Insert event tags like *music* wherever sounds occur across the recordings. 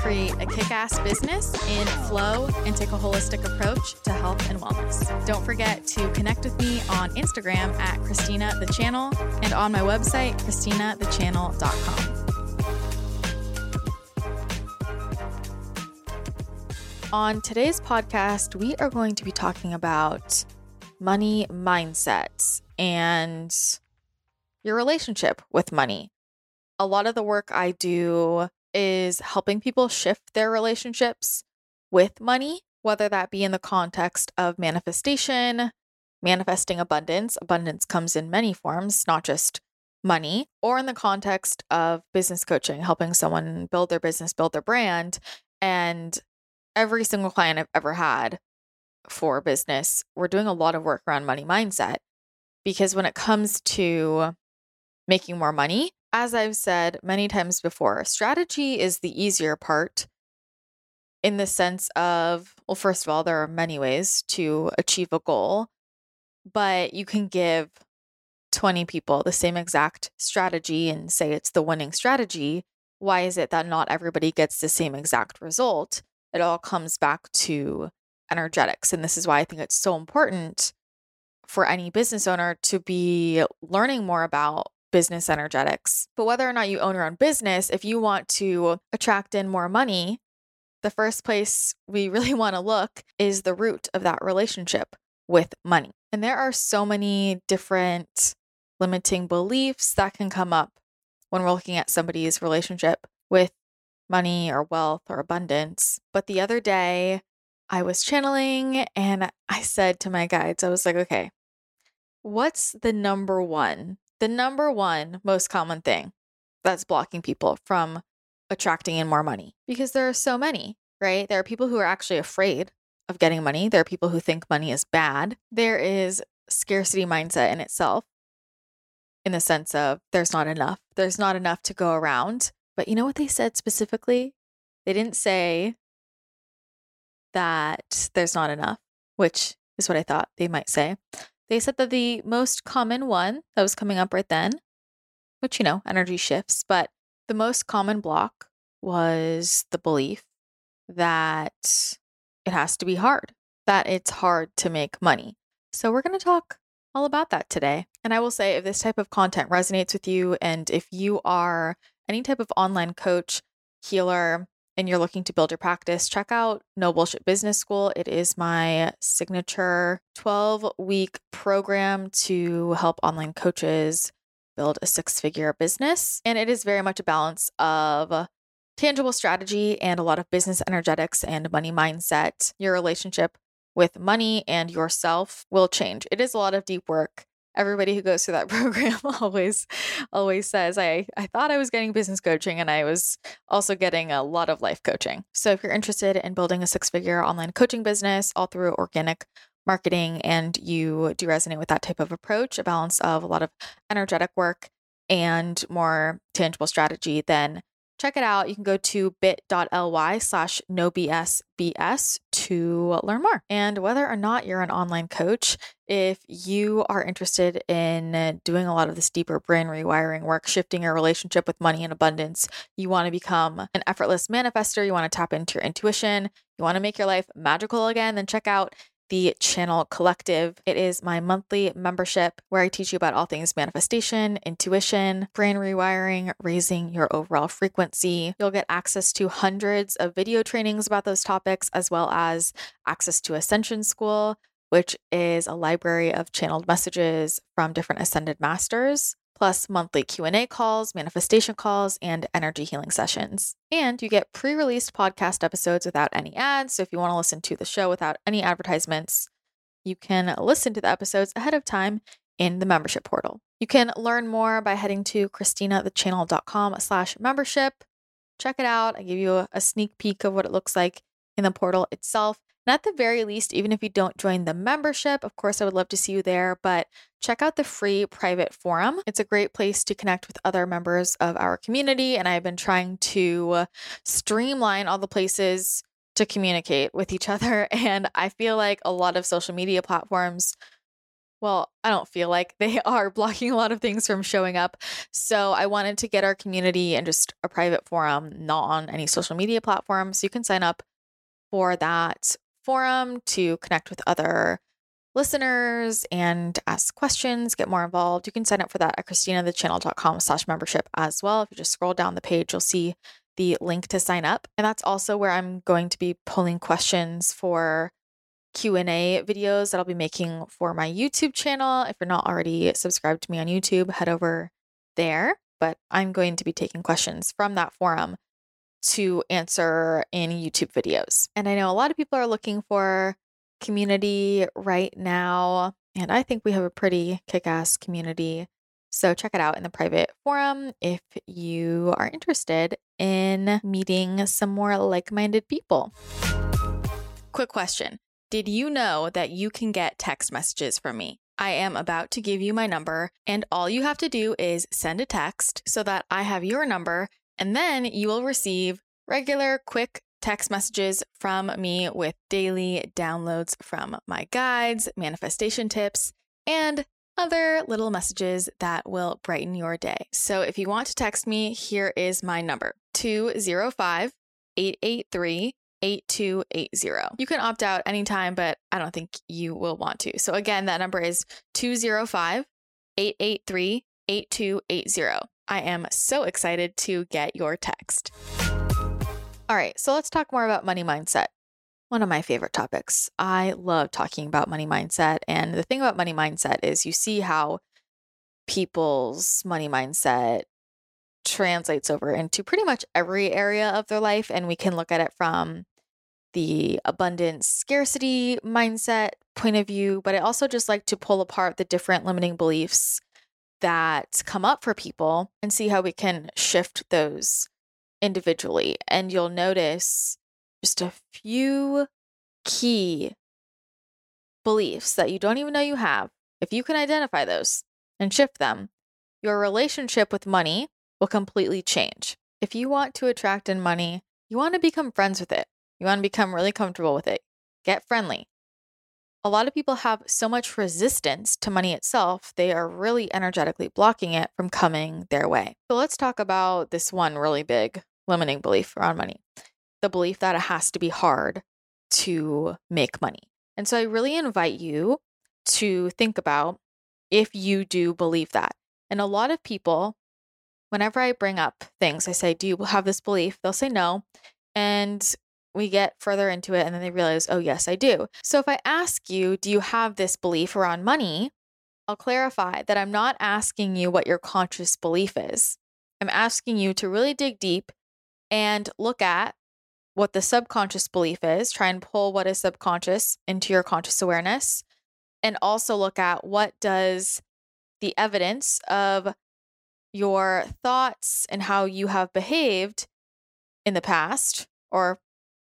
create a kick ass business in flow, and take a holistic approach to health and wellness. Don't forget to connect with me on Instagram at Christina the Channel and on my website, ChristinaTheChannel.com. On today's podcast, we are going to be talking about money mindsets and your relationship with money. A lot of the work I do is helping people shift their relationships with money, whether that be in the context of manifestation, manifesting abundance. Abundance comes in many forms, not just money, or in the context of business coaching, helping someone build their business, build their brand. And every single client I've ever had for business, we're doing a lot of work around money mindset because when it comes to making more money, as I've said many times before, strategy is the easier part in the sense of, well, first of all, there are many ways to achieve a goal, but you can give 20 people the same exact strategy and say it's the winning strategy. Why is it that not everybody gets the same exact result? it all comes back to energetics. And this is why I think it's so important for any business owner to be learning more about business energetics. But whether or not you own your own business, if you want to attract in more money, the first place we *laughs* really want to look is the root of that relationship with money. And there are so many different limiting beliefs that can come up when we're looking at somebody's relationship with money or wealth or abundance. But the other day, I was channeling and I said to my guides, I was like, okay, what's the number one, the number one most common thing that's blocking people from attracting in more money? Because there are so many, right? There are people who are actually afraid of getting money. There are people who think money is bad. There is scarcity mindset in itself in the sense of there's not enough. There's not enough to go around. But you know what they said specifically? They didn't say that there's not enough, which is what I thought they might say. They said that the most common one that was coming up right then, which, you know, energy shifts, but the most common block was the belief that it has to be hard, that it's hard to make money. So we're going to talk all about that today. And I will say if this type of content resonates with you and if you are any type of online coach, healer, and you're looking to build your practice, check out No Bullshit Business School. It is my signature 12 week program to help online coaches build a six figure business. And it is very much a balance of tangible strategy and a lot of business energetics and money mindset. Your relationship with money and yourself will change. It is a lot of deep work everybody who goes through that *laughs* program *laughs* always always says I I thought I was getting business coaching and I was also getting a lot of life coaching. So if you're interested in building a six-figure online coaching business all through organic marketing and you do resonate with that type of approach, a balance of a lot of energetic work and more tangible strategy, then check it out. You can go to bit.ly slash nobsbs to learn more. And whether or not you're an online coach, if you are interested in doing a lot of this deeper brain rewiring work, shifting your relationship with money and abundance, you want to become an effortless manifester, you want to tap into your intuition, you want to make your life magical again, then check out the Channel Collective. It is my monthly membership where I teach you about all things manifestation, intuition, brain rewiring, raising your overall frequency. You'll get access to hundreds of video trainings about those topics, as well as access to Ascension School, which is a library of channeled messages from different ascended masters plus monthly Q&A calls, manifestation calls, and energy healing sessions. And you get pre-released podcast episodes without any ads. So if you want to listen to the show without any advertisements, you can listen to the episodes ahead of time in the membership portal. You can learn more by heading to christinathechannel.com slash membership. Check it out. I give you a, a sneak peek of what it looks like in the portal itself. And at the very least, even if you don't join the membership, of course, I would love to see you there, but check out the free private forum. It's a great place to connect with other members of our community. And I've been trying to streamline all the places to communicate with each *laughs* other. And I feel like a lot of social media platforms well, I don't feel like they *laughs* are blocking a lot of things from showing up. So I wanted to get our community and just a private forum, not on any social media platform. So you can sign up for that forum to connect with other listeners and ask questions, get more involved. You can sign up for that at christinathechannel.com slash membership as well. If you just scroll down the page, you'll see the link to sign up. And that's also where I'm going to be pulling questions for Q&A videos that I'll be making for my YouTube channel. If you're not already subscribed to me on YouTube, head over there. But I'm going to be taking questions from that forum to answer in YouTube videos. And I know a lot of people are looking for community right now, and I think we have a pretty kick-ass community. So check it out in the private forum if you are interested in meeting some more like-minded people. Quick question. Did you know that you can get text messages from me? I am about to give you my number, and all you have to do is send a text so that I have your number, and then you will receive regular, quick text messages from me with daily downloads from my guides, manifestation tips, and other little messages that will brighten your day. So if you want to text me, here is my number 205 883 8280. You can opt out anytime, but I don't think you will want to. So again, that number is 205 883 8280. I am so excited to get your text. All right, so let's talk more about money mindset. One of my favorite topics. I love talking about money mindset. And the thing about money mindset is you see how people's money mindset translates over into pretty much every area of their life. And we can look at it from the abundance scarcity mindset point of view, but I also just like to pull apart the different limiting beliefs that come up for people and see how we can shift those individually. And you'll notice just a few key beliefs that you don't even know you have. If you can identify those and shift them, your relationship with money will completely change. If you want to attract in money, you want to become friends with it. You want to become really comfortable with it. Get friendly. A lot of people have so much resistance to money itself, they are really energetically blocking it from coming their way. So let's talk about this one really big limiting belief around money the belief that it has to be hard to make money. And so I really invite you to think about if you do believe that. And a lot of people, whenever I bring up things, I say, Do you have this belief? They'll say no. And we get further into it and then they realize, oh, yes, I do. So if I ask you, do you have this belief around money? I'll clarify that I'm not asking you what your conscious belief is. I'm asking you to really dig deep and look at what the subconscious belief is, try and pull what is subconscious into your conscious awareness, and also look at what does the evidence of your thoughts and how you have behaved in the past or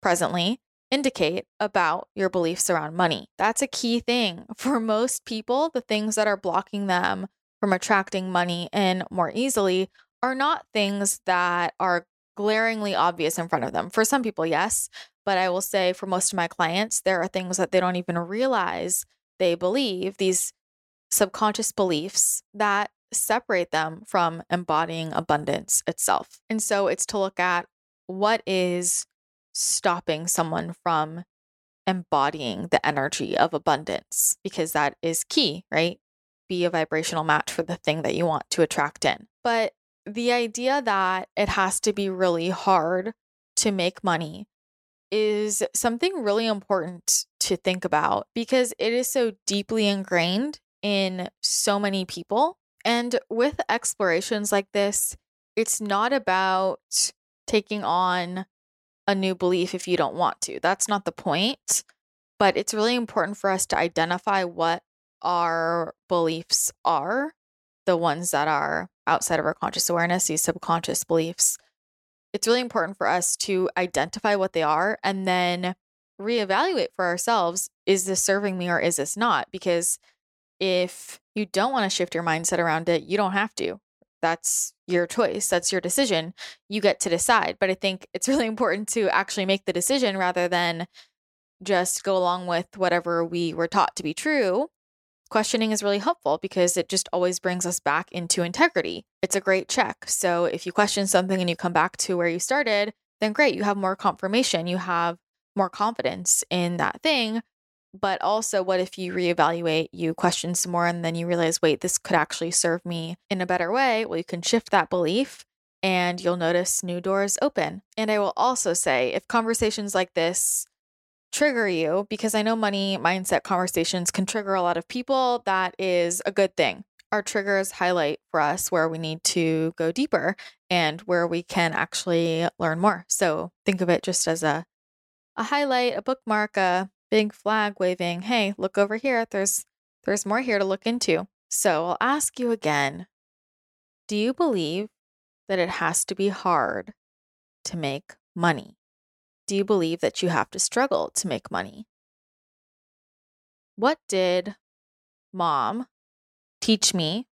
presently indicate about your beliefs around money. That's a key thing. *laughs* For most people, the things that are blocking them from attracting money in more easily are not things that are glaringly obvious in front of them. For some people, yes. But I will say for most of my clients, there are things that they don't even realize they believe, these subconscious beliefs that separate them from embodying abundance itself. And so it's to look at what is stopping someone from embodying the energy of abundance because that is key, right? Be a vibrational match for the thing that you want to attract in. But the idea that it has to be really hard to make money is something really important to think about because it is so deeply ingrained in so many people. And with explorations like this, it's not about taking on a new belief if you don't want to. That's not the point. But it's really important for us to identify what our beliefs are, the ones that are outside of our conscious awareness, these subconscious beliefs. It's really important for us to identify what they are and then reevaluate for ourselves is this serving me or is this not? Because if you don't want to shift your mindset around it, you don't have to. That's your choice. That's your decision. You get to decide. But I think it's *laughs* really important to actually make the decision rather than just go along with whatever we were taught to be true. Questioning is really helpful because it just always brings us back into integrity. It's a great check. So if you question something and you come back to where you started, then great, you have more confirmation, you have more confidence in that thing. But also, what if you reevaluate, you question some more, and then you realize, wait, this could actually serve me in a better way? Well, you can shift that belief and you'll notice new doors open. And I will also say, if conversations like this trigger you, because I know money mindset conversations can trigger a lot of people, that is a good thing our triggers highlight for us where we need to go deeper and where we can actually learn more. So think of it just as a a highlight, a bookmark, a big flag waving, "Hey, look over here. There's there's more here to look into." So I'll ask you again. Do you believe that it has to be hard to make money? Do you believe that you have to struggle to make money? What did mom teach me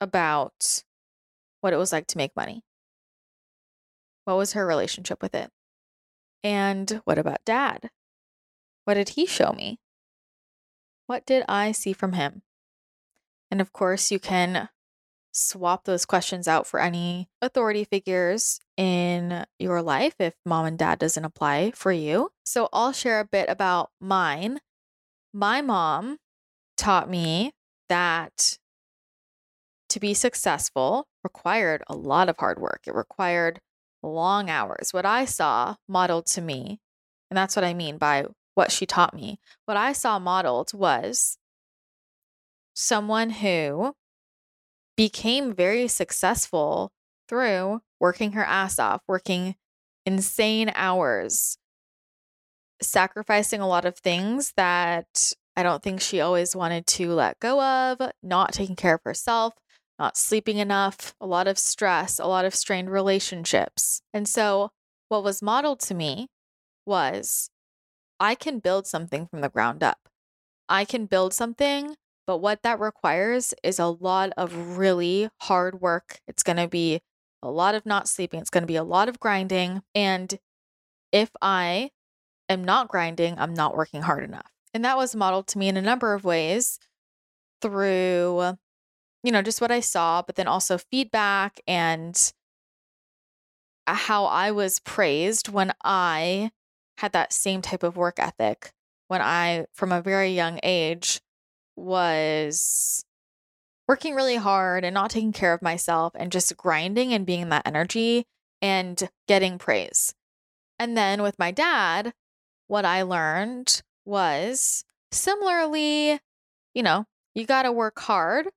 about what it was like to make money. What was her relationship with it? And what about dad? What did he show me? What did I see from him? And of course, you can swap those questions out for any authority figures in your life if mom and dad doesn't apply for you. So I'll share a bit about mine. My mom taught me that to be successful required a lot of hard work. It required long hours. What I saw modeled to me, and that's what I mean by what she taught me, what I saw modeled was someone who became very successful through working her ass off, working insane hours, sacrificing a lot of things that I don't think she always wanted to let go of, not taking care of herself, not sleeping enough, a lot of stress, a lot of strained relationships. And so, what was modeled to me was I can build something from the ground up. I can build something, but what that requires is a lot of really hard work. It's going to be a lot of not sleeping, it's going to be a lot of grinding. And if I am not grinding, I'm not working hard enough. And that was modeled to me in a number of ways through, you know, just what I saw, but then also feedback and uh, how I was praised when I had that same type of work ethic. When I, from a very young age, was working really hard and not taking care of myself and just grinding and being in that energy and getting praise. And then with my dad, what I learned was similarly, you know, you got to work hard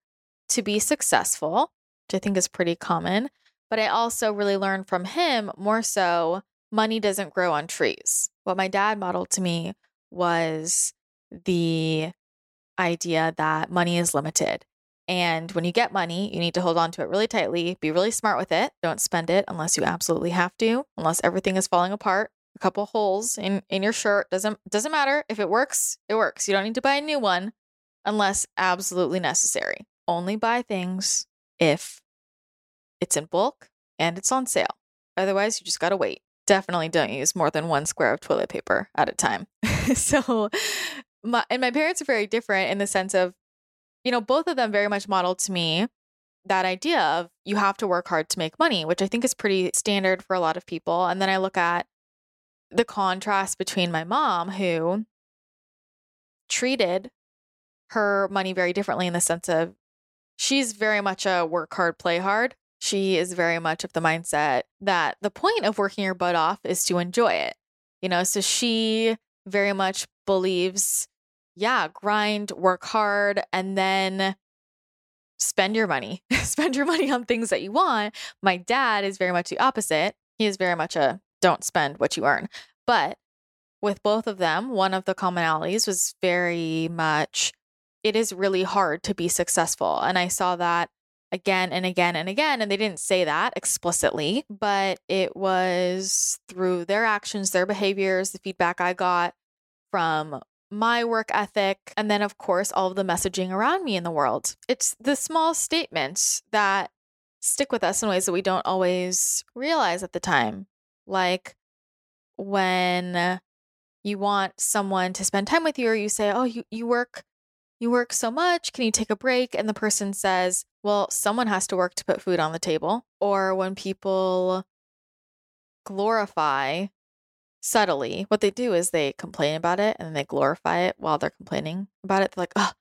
to be successful, which I think is pretty common. But I also really learned from him more so money doesn't grow on trees. What my dad modeled to me was the idea that money is limited. And when you get money, you need to hold on to it really tightly, be really smart with it. Don't spend it unless you absolutely have to, unless everything is falling apart a couple holes in in your shirt doesn't doesn't matter if it works it works you don't need to buy a new one unless absolutely necessary only buy things if it's in bulk and it's on sale otherwise you just got to wait definitely don't use more than one square of toilet paper at a time *laughs* so my and my parents are very different in the sense of you know both of them very much modeled to me that idea of you have to work hard to make money, which I think is pretty standard for a lot of people. And then I look at the contrast between my mom, who treated her money very differently in the sense of she's very much a work hard, play hard. She is very much of the mindset that the point of working your butt off is to enjoy it. You know, so she very much believes, yeah, grind, work hard, and then spend your money. *laughs* spend your money on things that you want. My dad is very much the opposite. He is very much a don't spend what you earn. But with both of them, one of the commonalities was very much it is really hard to be successful. And I saw that again and again and again. And they didn't say that explicitly, but it was through their actions, their behaviors, the feedback I got from my work ethic, and then, of course, all of the messaging around me in the world. It's the small statements that stick with us in ways that we don't always realize at the time. Like when you want someone to spend time with you, or you say, Oh, you, you work you work so much. Can you take a break? And the person says, Well, someone has to work to put food on the table. Or when people glorify subtly, what they do is they complain about it and they glorify it while they're complaining about it. They're like, Oh,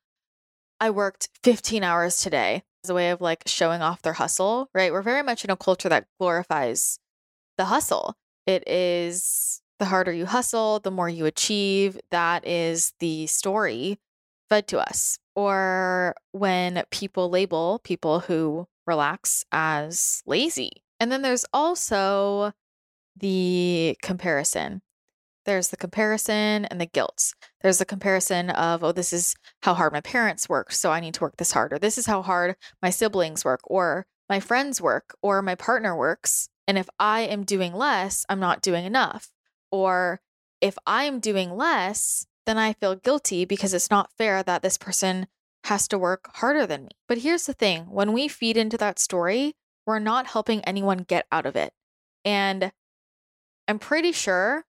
I worked 15 hours today as a way of like showing off their hustle, right? We're very much in a culture that glorifies the hustle. It is the harder you hustle, the more you achieve. That is the story fed to us. Or when people label people who relax as lazy. And then there's also the comparison. There's the comparison and the guilt. There's the comparison of, oh, this is how hard my parents work, so I need to work this hard. Or this is how hard my siblings work, or my friends work, or my partner works. And if I am doing less, I'm not doing enough. Or if I'm doing less, then I feel guilty because it's not fair that this person has to work harder than me. But here's the thing when we feed into that story, we're not helping anyone get out of it. And I'm pretty sure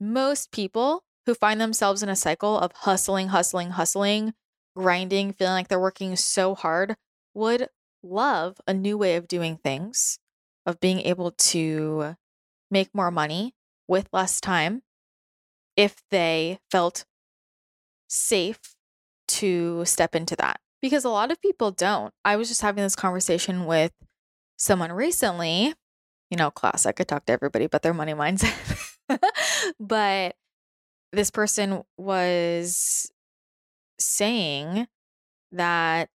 most people who find themselves in a cycle of hustling, hustling, hustling, grinding, feeling like they're working so hard would love a new way of doing things, of being able to make more money with less time if they felt safe to step into that. Because a lot of people don't. I was just having this conversation with someone recently, you know, class, I could talk to everybody but their money mindset. *laughs* but this person was saying that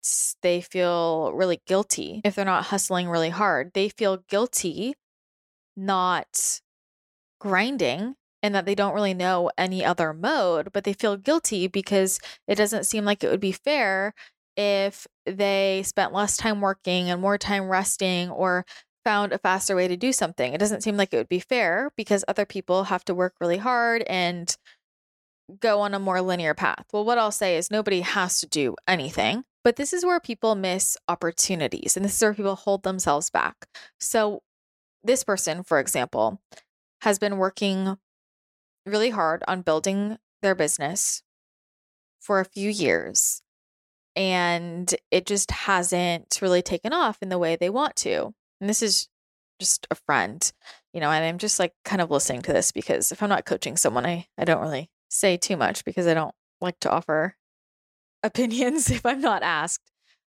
they feel really guilty if they're not hustling really hard. They feel guilty not grinding and that they don't really know any other mode, but they feel guilty because it doesn't seem like it would be fair if they spent less time working and more time resting or found a faster way to do something. It doesn't seem like it would be fair because other people have to work really hard and go on a more linear path. Well, what I'll say is nobody has to do anything, but this is where people miss opportunities and this is where people hold themselves back. So, this person, for example, has been working really hard on building their business for a few years and it just hasn't really taken off in the way they want to. And this is just a friend, you know, and I'm just like kind of listening to this because if I'm not coaching someone, I, I don't really say too much because I don't like to offer *laughs* opinions if I'm not asked.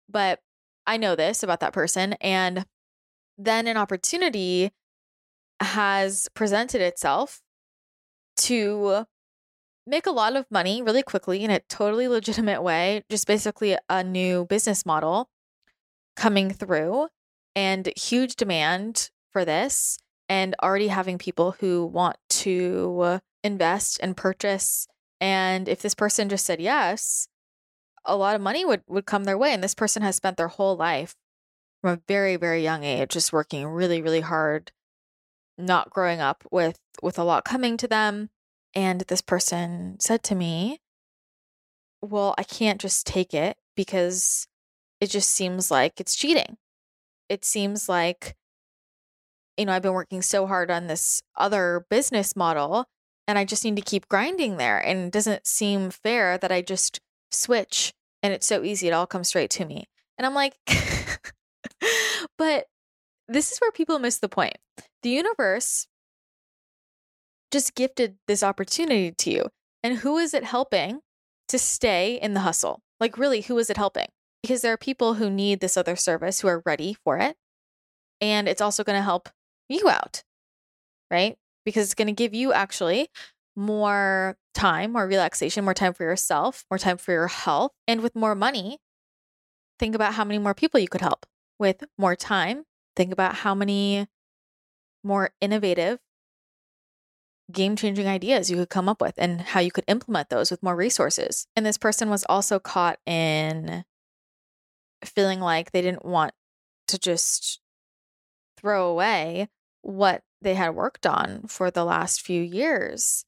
But I know this about that person. And then an opportunity has presented itself to make a lot of money really quickly in a totally legitimate way, just basically a new business model coming through and huge demand for this and already having people who want to invest and purchase. And if this person just said yes a lot of money would would come their way. And this person has spent their whole life from a very very young age just working really really hard not growing up with with a lot coming to them and this person said to me well i can't just take it because it just seems like it's cheating. It seems like you know i've been working so hard on this other business model and i just need to keep grinding there and it doesn't seem fair that i just switch and it's so easy it all comes straight to me. And i'm like *laughs* but this is where people miss the point the universe just gifted this opportunity to you. And who is it helping to stay in the hustle? Like, really, who is it helping? Because there are people who need this other service who are ready for it. And it's also going to help you out, right? Because it's going to give you actually more time, more relaxation, more time for yourself, more time for your health. And with more money, think about how many more people you could help. With more time, think about how many more innovative game changing ideas you could come up with and how you could implement those with more resources. And this person was also caught in feeling like they didn't want to just throw away what they had worked on for the last few years.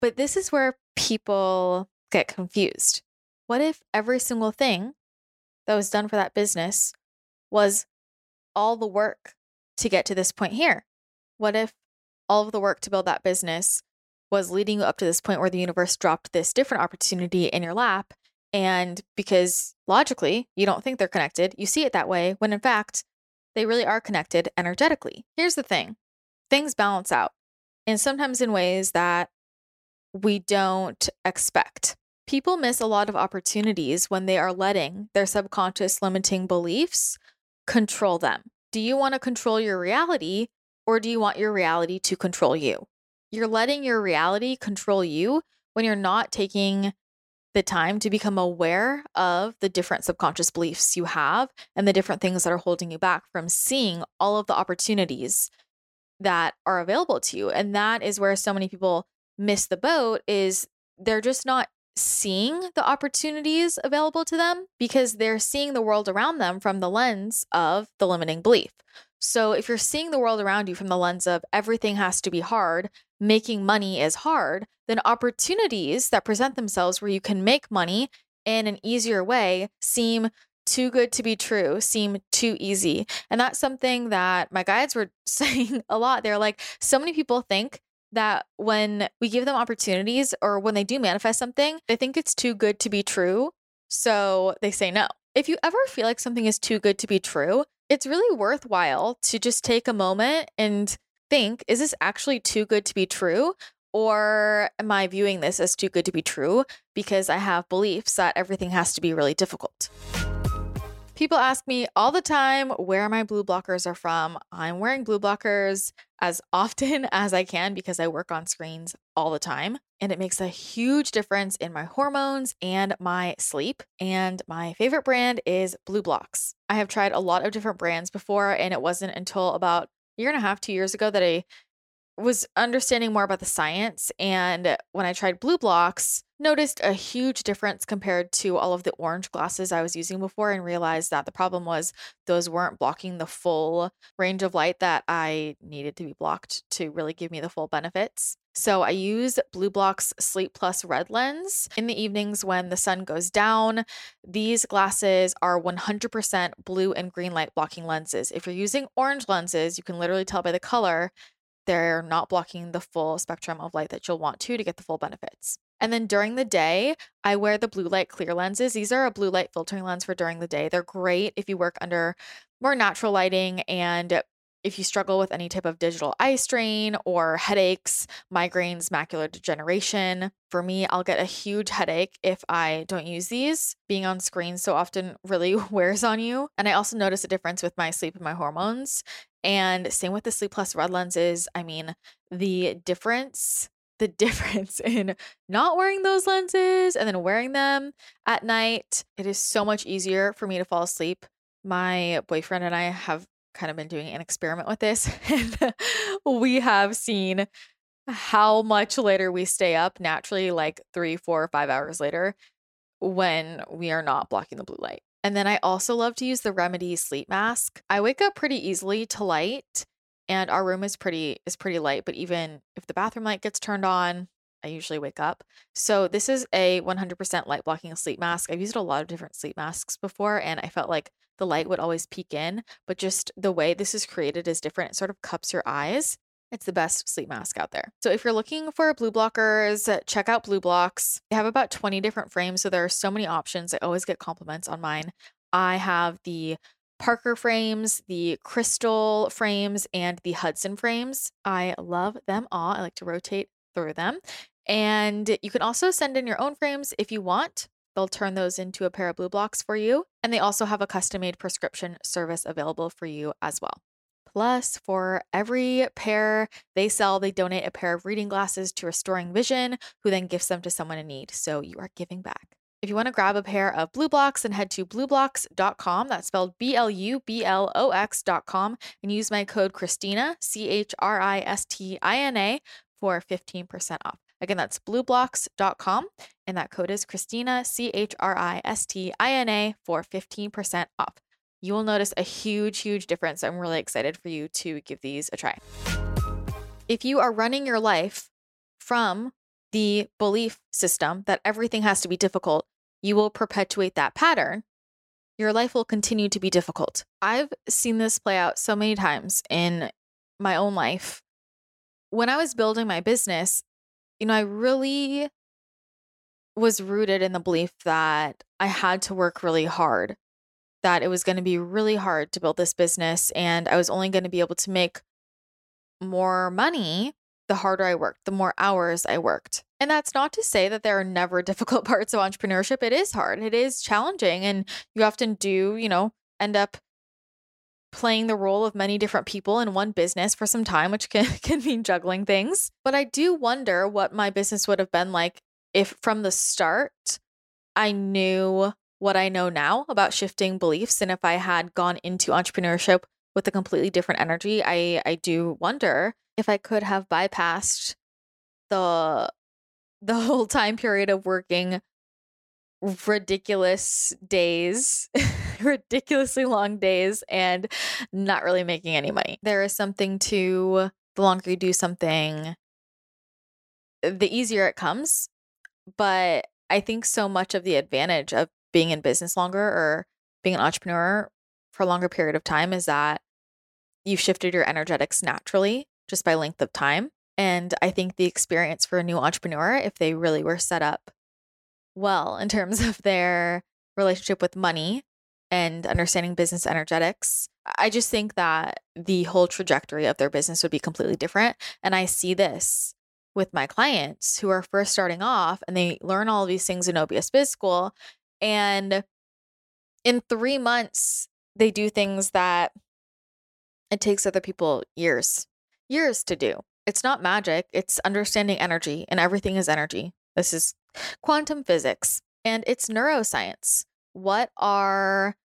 But this is where people get confused. What if every single thing that was done for that business was all the work to get to this point here? What if all of the work to build that business was leading you up to this point where the universe dropped this different opportunity in your lap? And because logically, you don't think they're connected, you see it that way when in fact, they really are connected energetically. Here's the thing things balance out, and sometimes in ways that we don't expect. People miss a lot of opportunities when they are letting their subconscious limiting beliefs control them. Do you want to control your reality or do you want your reality to control you? You're letting your reality control you when you're not taking the time to become aware of the different subconscious beliefs you have and the different things that are holding you back from seeing all of the opportunities that are available to you. And that is where so many people miss the boat is they're just not seeing the opportunities available to them because they're seeing the world around them from the lens of the limiting belief. So if you're seeing the world around you from the lens of everything has to be hard, making money is hard, then opportunities that present themselves where you can make money in an easier way seem too good to be true, seem too easy. And that's something that my guides were *laughs* saying a lot. They're like, so many people think that when we give them opportunities or when they do manifest something, they think it's too good to be true. So they say no. If you ever feel like something is too good to be true, it's really worthwhile to just take a moment and think is this actually too good to be true? Or am I viewing this as too good to be true because I have beliefs that everything has to be really difficult? People ask me all the time where my blue blockers are from. I'm wearing blue blockers as often *laughs* as I can because I work on screens all the time. And it makes a huge difference in my hormones and my sleep. And my favorite brand is BluBlox. I have tried a lot of different brands before, and it wasn't until about a year and a half, two years ago that I was understanding more about the science. And when I tried BluBlox, noticed a huge difference compared to all of the orange glasses I was using before and realized that the problem was those weren't blocking the full range of light that I needed to be blocked to really give me the full benefits. So I use BluBlox's Sleep Plus Red Lens in the evenings when the sun goes down. These glasses are 100% blue and green light blocking lenses. If you're using orange lenses, you can literally tell by the color they're not blocking the full spectrum of light that you'll want to to get the full benefits. And then during the day, I wear the blue light clear lenses. These are a blue light filtering lens for during the day. They're great if you work under more natural lighting and if you struggle with any type of digital eye strain or headaches, migraines, macular degeneration, for me, I'll get a huge headache if I don't use these. Being on screen so often *laughs* really *laughs* wears on you. And I also notice a difference with my sleep and my hormones. And same with the Sleep Plus red lenses. I mean, the difference *laughs* the difference in not wearing those lenses and then wearing them at night. It is so much easier for me to fall asleep. My boyfriend and I have kind of been doing an experiment with this, *laughs* and we have seen how much later we stay up naturally, like three, four, five hours later, when we are not blocking the blue light. And then I also love to use the Remedy sleep mask. I wake up pretty easily to light and our room is pretty is pretty light, but even if the bathroom light gets turned on, I usually wake up. So this is a 100% light blocking sleep mask. I've used a lot of different sleep masks before and I felt like the light would always peek in, but just the way this is created is different. It sort of cups your eyes. It's the best sleep mask out there. So if you're looking for blue blockers, uh, check out BluBlox. They have about 20 different frames, so there are so many options. I always get compliments on mine. I have the Parker frames, the crystal frames, and the Hudson frames. I love them all. I like to rotate through them. And you can also send in your own frames if you want. They'll turn those into a pair of BluBlox for you. And they also have a custom made prescription service available for you as well. Plus, for every pair they sell, they donate a pair of reading glasses to Restoring Vision, who then gives them to someone in need. So you are giving back. If you want to grab a pair of BluBlox, then head to blublox.com. That's spelled B L U B L O X.com and use my code Christina, C H R I S T I N A, for 15% off. Again, that's blublox.com. And that code is Christina, C H R I S T I N A, for 15% off. You will notice a huge, huge difference. I'm really excited for you to give these a try. If you are running your life from the belief system that everything has to be difficult, you will perpetuate that pattern. Your life will continue to be difficult. I've seen this play out so many times in my own life. When I was building my business, you know, I really was rooted in the belief that I had to work really hard, that it was going to be really hard to build this business, and I was only going to be able to make more money the harder I worked, the more hours I worked. And that's not to say that there are never *laughs* difficult parts of entrepreneurship. It is hard, it is challenging, and you often do, you know, end up playing the role of many different people in one business for some time, which can, *laughs* can mean juggling things. But I do wonder what my business would have been like if from the start I knew what I know now about shifting beliefs and if I had gone into entrepreneurship with a completely different energy, I I do wonder if I could have bypassed the the *laughs* whole time period of working ridiculous days, *laughs* *laughs* ridiculously long days, and not really making any money. There is something to the longer you do something, the easier it comes. But I think so much of the advantage of being in business longer or being an entrepreneur for a longer period of time is that you've shifted your energetics naturally just by length of time. And I think the experience for a new entrepreneur, if they really were set up well in terms of their relationship with money and understanding business energetics, I just think that the whole trajectory of their business would be completely different. And I see this with my clients who are first starting off and they learn all these things in OBS Biz School. And in three months, they do things that it takes other people years years to do. It's not magic, it's understanding energy, and everything is energy. This is quantum physics and it's neuroscience. What are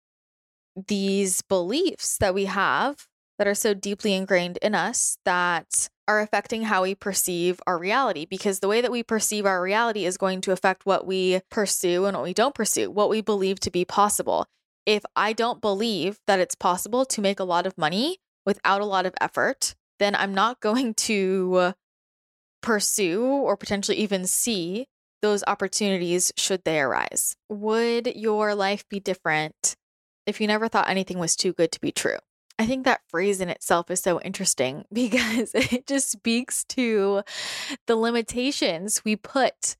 these beliefs that we have that are so deeply ingrained in us that are affecting how we perceive our reality? Because the way that we perceive our reality is going to affect what we pursue and what we don't pursue, what we believe to be possible. If I don't believe that it's possible to make a lot of money without a lot of effort, then I'm not going to pursue or potentially even see those opportunities should they arise. Would your life be different if you never thought anything was too good to be true? I think that phrase in itself is so interesting *laughs* because it just speaks to the limitations we put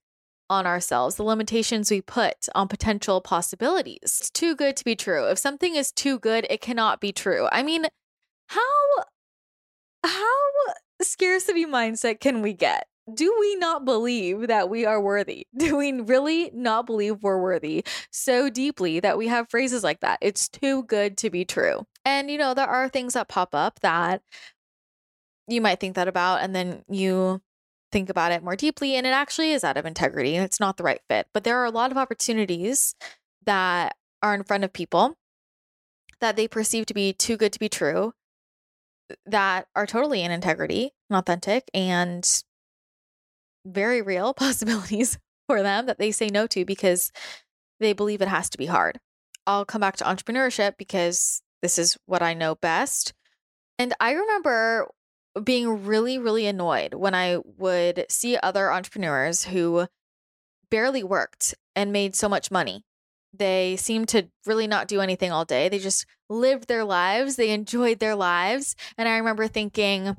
on ourselves, the limitations we put on potential possibilities. It's too good to be true. If something is too good, it cannot be true. I mean, how how scarcity mindset can we get? Do we not believe that we are worthy? *laughs* Do we really not believe we're worthy so deeply that we have phrases like that? It's too good to be true. And, you know, there are things that pop up that you might think that about, and then you think about it more deeply, and it actually is out of integrity and it's not the right fit. But there are a lot of opportunities that are in front of people that they perceive to be too good to be true that are totally in integrity and authentic and very real *laughs* possibilities for them that they say no to because they believe it has to be hard. I'll come back to entrepreneurship because this is what I know best. And I remember being really, really annoyed when I would see other entrepreneurs who barely worked and made so much money they seemed to really not do anything all day. They just lived their lives, they enjoyed their lives. And I remember thinking,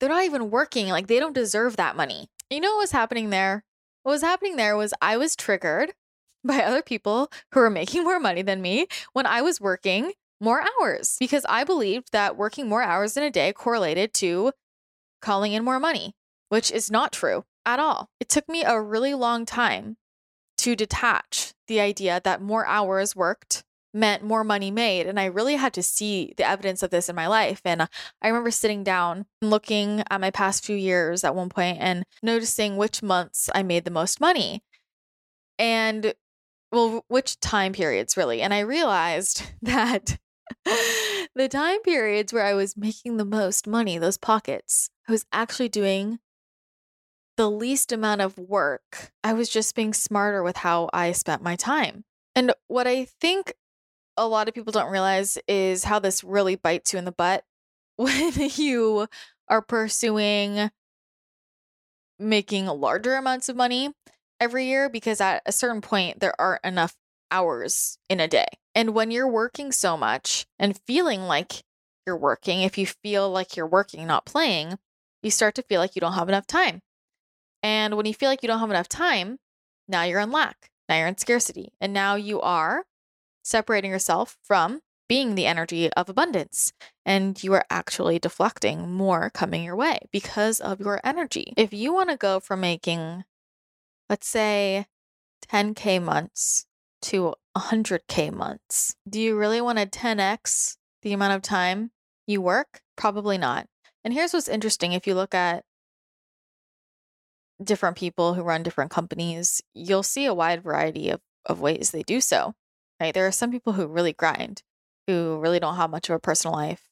they're not even working. Like, they don't deserve that money. You know what was happening there? What was happening there was I was triggered *laughs* by other people who were making more money than me when I was working more hours because I believed that working more hours in a day correlated to calling in more money, which is not true at all. It took me a really long time to detach the idea that more hours worked meant more money made. And I really had to see the evidence of this in my life. And uh, I remember sitting down and looking at my past few years at one point and noticing which months I made the most money. And well, which time periods really. And I realized *laughs* that *laughs* the time periods where I was making the most money, those pockets, I was actually doing the least amount of work. I was just being smarter with how I spent my time. And what I think a lot of people don't realize is how this really bites you in the butt *laughs* when you are pursuing making larger amounts of money every year because at a certain point there aren't enough hours in a day. And when you're working so much and feeling like you're working, if you feel like you're working, not playing, you start to feel like you don't have enough time. And when you feel like you don't have enough time, now you're in lack, now you're in scarcity, and now you are separating yourself from being the energy of abundance. And you are actually deflecting more coming your way because of your energy. If you want to go from making, let's say, 10K months to 100K months, do you really want to 10X the amount of time you work? Probably not. And here's what's interesting if you look at different people who run different companies, you'll see a wide variety of, of ways they do so. Right? There are some people who really grind who really don't have much of a personal life,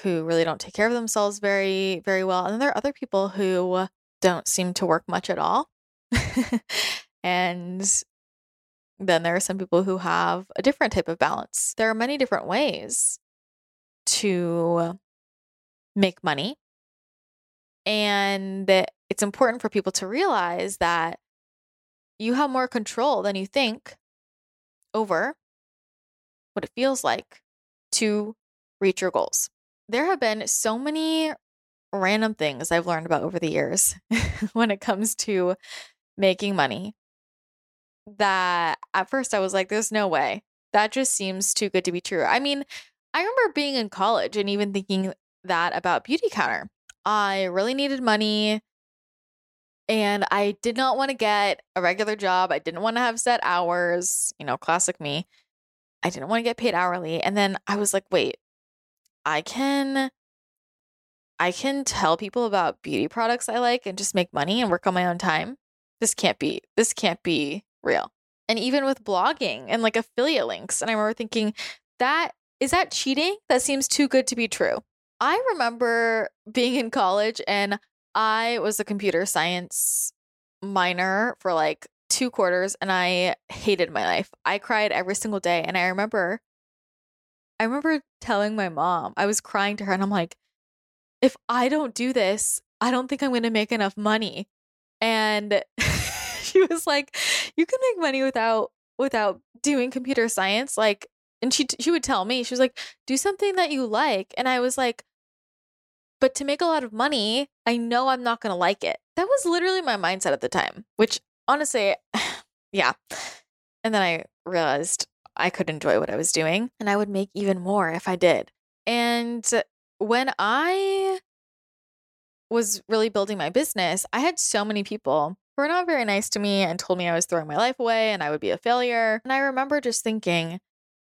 who really don't take care of themselves very, very well. And then there are other people who don't seem to work much at all. *laughs* and then there are some people who have a different type of balance. There are many different ways to make money. And it's important for people to realize that you have more control than you think over what it feels like to reach your goals. There have been so many random things I've learned about over the years *laughs* when it comes to making money that at first I was like, there's no way. That just seems too good to be true. I mean, I remember being in college and even thinking that about Beautycounter. I really needed money and I did not want to get a regular job. I didn't want to have set hours, you know, classic me. I didn't want to get paid hourly. And then I was like, wait, I can I can tell people about beauty products I like and just make money and work on my own time. This can't be this can't be real. And even with blogging and like affiliate links. And I remember thinking, that is that cheating? That seems too good to be true. I remember being in college and I was a computer science minor for like two quarters and I hated my life. I cried every single day. And I remember, I remember telling my mom, I was crying to her and I'm like, if I don't do this, I don't think I'm going to make enough money. And *laughs* she was like, you can make money without, without doing computer science. Like, and she, she would tell me, she was like, do something that you like. And I was like, but to make a lot of money, I know I'm not going to like it. That was literally my mindset at the time, which honestly, *sighs* yeah. And then I realized I could enjoy what I was doing and I would make even more if I did. And when I was really building my business, I had so many people who were not very nice to me and told me I was throwing my life away and I would be a failure. And I remember just thinking,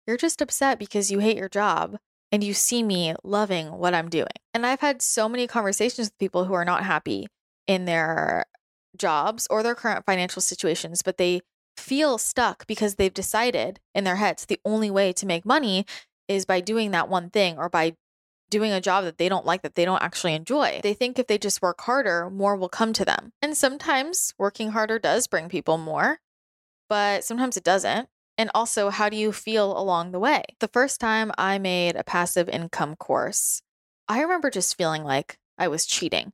you're just upset because you hate your job and you see me loving what I'm doing. And I've had so many conversations with people who are not happy in their jobs or their current financial situations, but they feel stuck because they've decided in their heads the only way to make money is by doing that one thing or by doing a job that they don't like that they don't actually enjoy. They think if they just work harder, more will come to them. And sometimes working harder does bring people more, but sometimes it doesn't. And also, how do you feel along the way? The first time I made a passive income course, I remember just feeling like I was cheating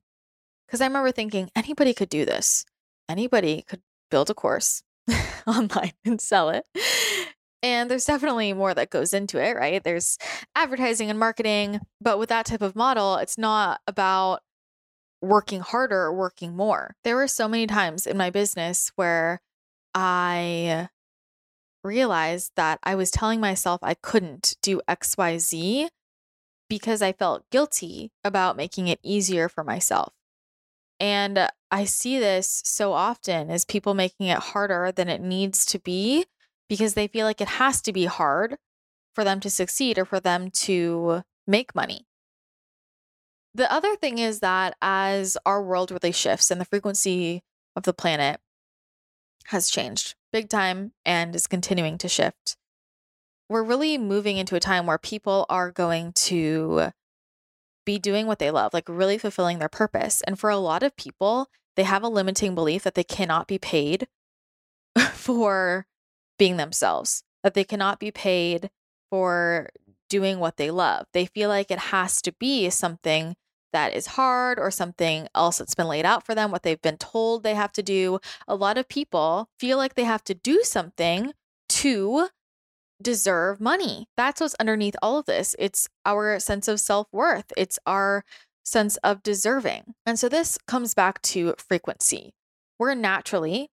because I remember thinking anybody could do this. Anybody could build a course *laughs* online and sell it. And there's definitely more that goes into it, right? There's advertising and marketing. But with that type of model, it's not about working harder or working more. There were so many times in my business where I realized that I was telling myself I couldn't do XYZ because I felt guilty about making it easier for myself. And I see this so often as people making it harder than it needs to be because they feel like it has to be hard for them to succeed or for them to make money. The other thing is that as our world really shifts and the frequency of the planet has changed big time and is continuing to shift, we're really moving into a time where people are going to be doing what they love, like really fulfilling their purpose. And for a lot of people, they have a limiting belief that they cannot be paid *laughs* for being themselves, that they cannot be paid for doing what they love. They feel like it has to be something that is hard or something else that's been laid out for them, what they've been told they have to do. A lot of people feel like they have to do something to deserve money. That's what's underneath all of this. It's our sense of self worth, it's our sense of deserving. And so this comes back to frequency. We're naturally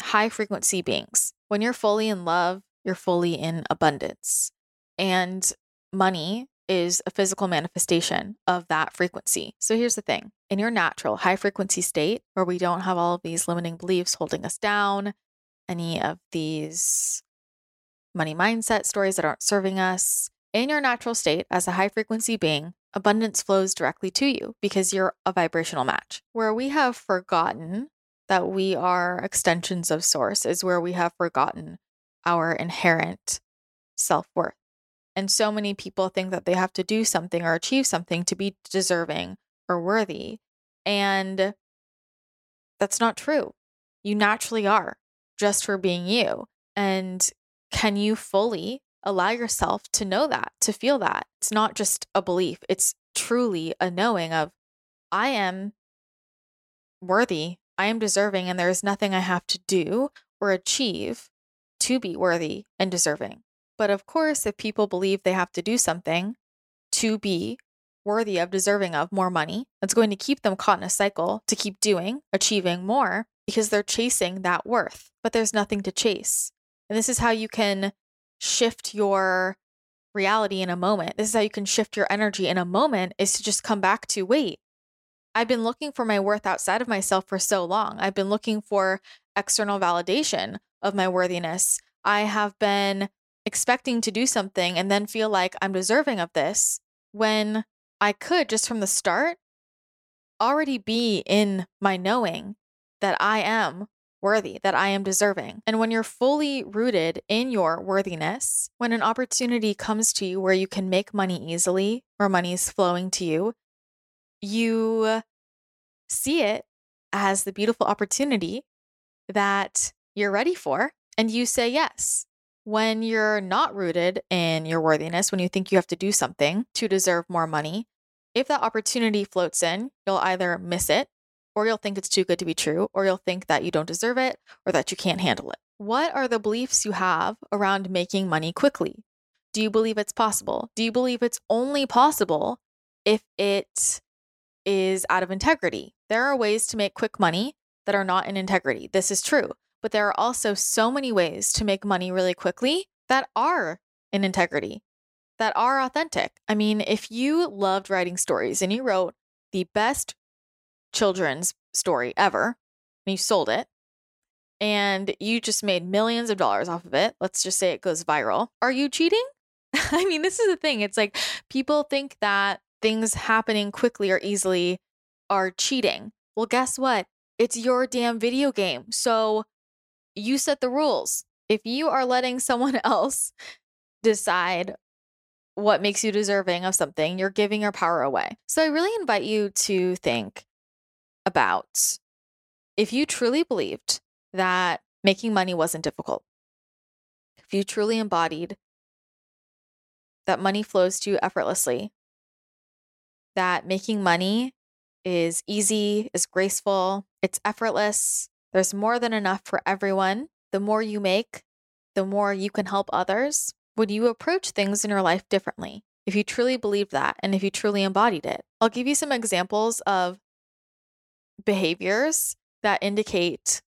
high frequency beings. When you're fully in love, you're fully in abundance. And money is a physical manifestation of that frequency. So here's the thing in your natural high frequency state, where we don't have all of these limiting beliefs holding us down, any of these money mindset stories that aren't serving us, in your natural state as a high frequency being, abundance flows directly to you because you're a vibrational match. Where we have forgotten that we are extensions of source is where we have forgotten our inherent self worth. And so many people think that they have to do something or achieve something to be deserving or worthy. And that's not true. You naturally are just for being you. And can you fully allow yourself to know that, to feel that? It's not just a belief, it's truly a knowing of, I am worthy, I am deserving, and there is nothing I have to do or achieve to be worthy and deserving. But of course, if people believe they have to do something to be worthy of, deserving of more money, that's going to keep them caught in a cycle to keep doing, achieving more because they're chasing that worth. But there's nothing to chase. And this is how you can shift your reality in a moment. This is how you can shift your energy in a moment is to just come back to wait, I've been looking for my worth outside of myself for so long. I've been looking for external validation of my worthiness. I have been expecting to do something and then feel like I'm deserving of this when I could just from the start already be in my knowing that I am worthy, that I am deserving. And when you're fully rooted in your worthiness, when an opportunity comes to you where you can make money easily, or money is flowing to you, you see it as the beautiful opportunity that you're ready for and you say yes when you're not rooted in your worthiness, when you think you have to do something to deserve more money, if that opportunity floats in, you'll either miss it or you'll think it's too good to be true, or you'll think that you don't deserve it or that you can't handle it. What are the beliefs you have around making money quickly? Do you believe it's possible? Do you believe it's only possible if it is out of integrity? There are ways to make quick money that are not in integrity. This is true. But there are also so many ways to make money really quickly that are in integrity, that are authentic. I mean, if you loved writing stories and you wrote the best children's story ever and you sold it and you just made millions of dollars off of it, let's just say it goes viral, are you cheating? *laughs* I mean, this is the thing. It's like people think that things happening quickly or easily are cheating. Well, guess what? It's your damn video game. So you set the rules. If you are letting someone *laughs* else decide what makes you deserving of something, you're giving your power away. So I really invite you to think about if you truly believed that making money wasn't difficult, if you truly embodied that money flows to you effortlessly, that making money is easy, is graceful, it's effortless, there's more than enough for everyone. The more you make, the more you can help others. Would you approach things in your life differently if you truly believed that and if you truly embodied it? I'll give you some examples of behaviors that indicate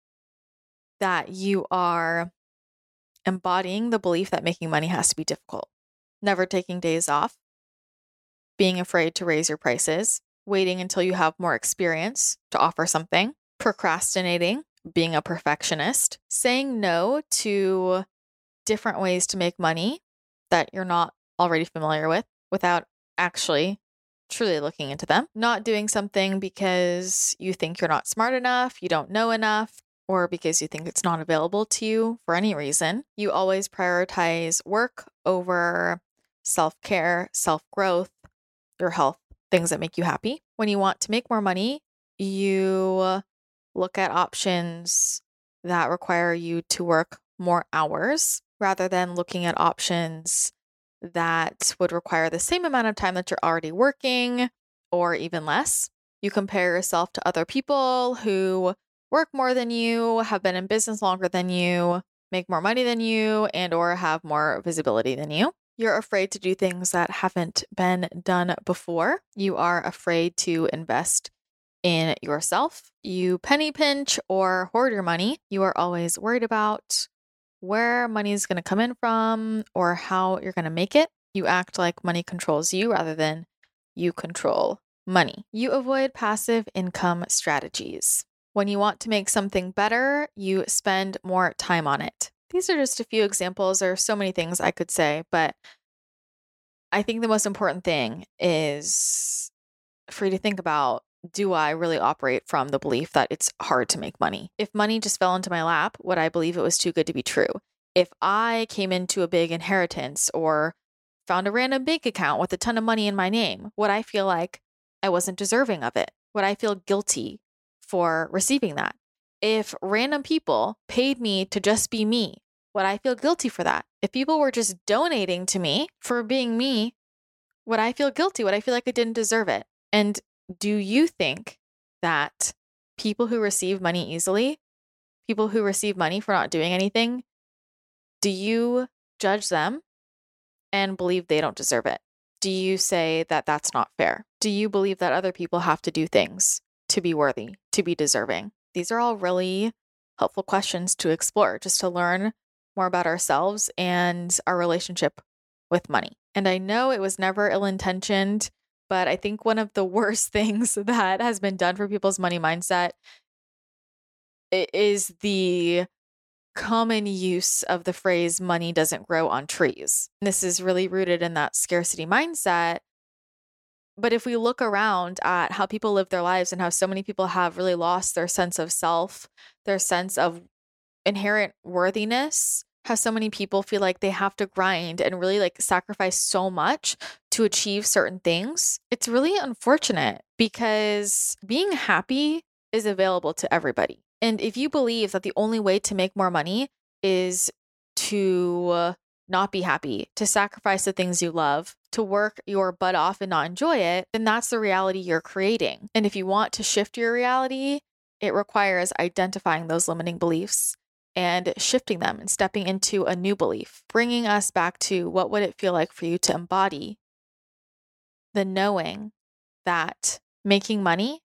that you are embodying the belief that making money has to be difficult. Never taking days off, being afraid to raise your prices, waiting until you have more experience to offer something, procrastinating, being a perfectionist, saying no to different ways to make money that you're not already familiar with without actually truly looking into them, not doing something because you think you're not smart enough, you don't know enough, or because you think it's not available to you for any reason. You always prioritize work over self care, self growth, your health, things that make you happy. When you want to make more money, you look at options that require you to work more hours rather than looking at options that would require the same amount of time that you're already working or even less. You compare yourself to other people who work more than you, have been in business longer than you, make more money than you, and or have more visibility than you. You're afraid to do things that haven't been done before. You are afraid to invest in yourself. You penny pinch or hoard your money. You are always worried about where money is going to come in from or how you're going to make it. You act like money controls you rather than you control money. You avoid passive income strategies. When you want to make something better, you spend more time on it. These are just a few examples. There are so many things I could say, but I think the most important thing is for you to think about do I really operate from the belief that it's hard to make money? If money just fell into my lap, would I believe it was too good to be true? If I came into a big inheritance or found a random bank account with a ton of money in my name, would I feel like I wasn't deserving of it? Would I feel guilty for receiving that? If random people paid me to just be me, would I feel guilty for that? If people were just donating to me for being me, would I feel guilty? Would I feel like I didn't deserve it? And do you think that people who receive money easily, people who receive money for not doing anything, do you judge them and believe they don't deserve it? Do you say that that's not fair? Do you believe that other people have to do things to be worthy, to be deserving? These are all really helpful questions to explore just to learn more about ourselves and our relationship with money. And I know it was never ill intentioned. But I think one of the *laughs* worst things that has been done for people's money mindset is the common use of the phrase money doesn't grow on trees. This is really rooted in that scarcity mindset. But if we look around at how people live their lives and how so many people have really lost their sense of self, their sense of inherent worthiness, how so many people feel like they have to grind and really like sacrifice so much to achieve certain things. It's really unfortunate because being happy is available to everybody. And if you believe that the only way to make more money is to not be happy, to sacrifice the things you love, to work your butt off and not enjoy it, then that's the reality you're creating. And if you want to shift your reality, it requires identifying those limiting beliefs and shifting them and stepping into a new belief, bringing us back to what would it feel like for you to embody the knowing that making money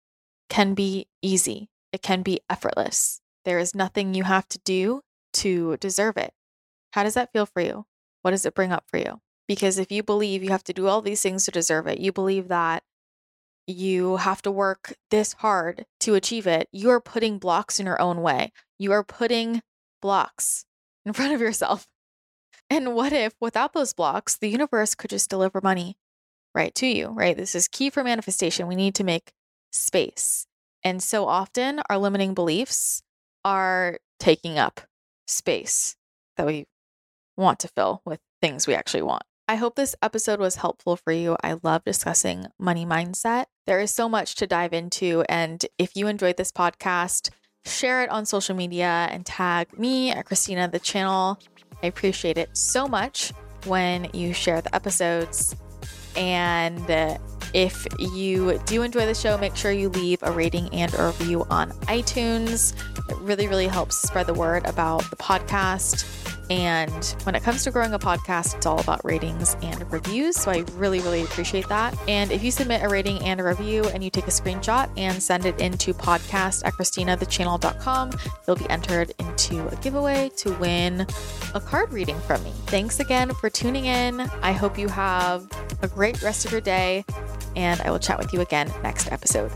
can be easy, it can be effortless. There is nothing you have to do to deserve it. How does that feel for you? What does it bring up for you? Because if you believe you have to do all these things to deserve it, you believe that you have to work this hard to achieve it, you are putting blocks in your own way. You are putting blocks in front of yourself. And what if, without those blocks, the universe could just deliver money right to you, right? This is key for manifestation. We need to make space. And so often, our limiting beliefs are taking up space that we want to fill with things we actually want. I hope this episode was helpful for you. I love discussing money mindset. There is so much to dive into. And if you enjoyed this podcast, share it on social media and tag me at Christina the channel. I appreciate it so much when you share the episodes. And uh, if you do enjoy the show, make sure you leave a rating and a review on iTunes. It really, really helps spread the word about the podcast. And when it comes to growing a podcast, it's all about ratings and reviews. So I really, really appreciate that. And if you submit a rating and a review and you take a screenshot and send it into podcast at ChristinaTheChannel.com, you'll be entered into a giveaway to win a card reading from me. Thanks again for tuning in. I hope you have a great rest of your day, and I will chat with you again next episode.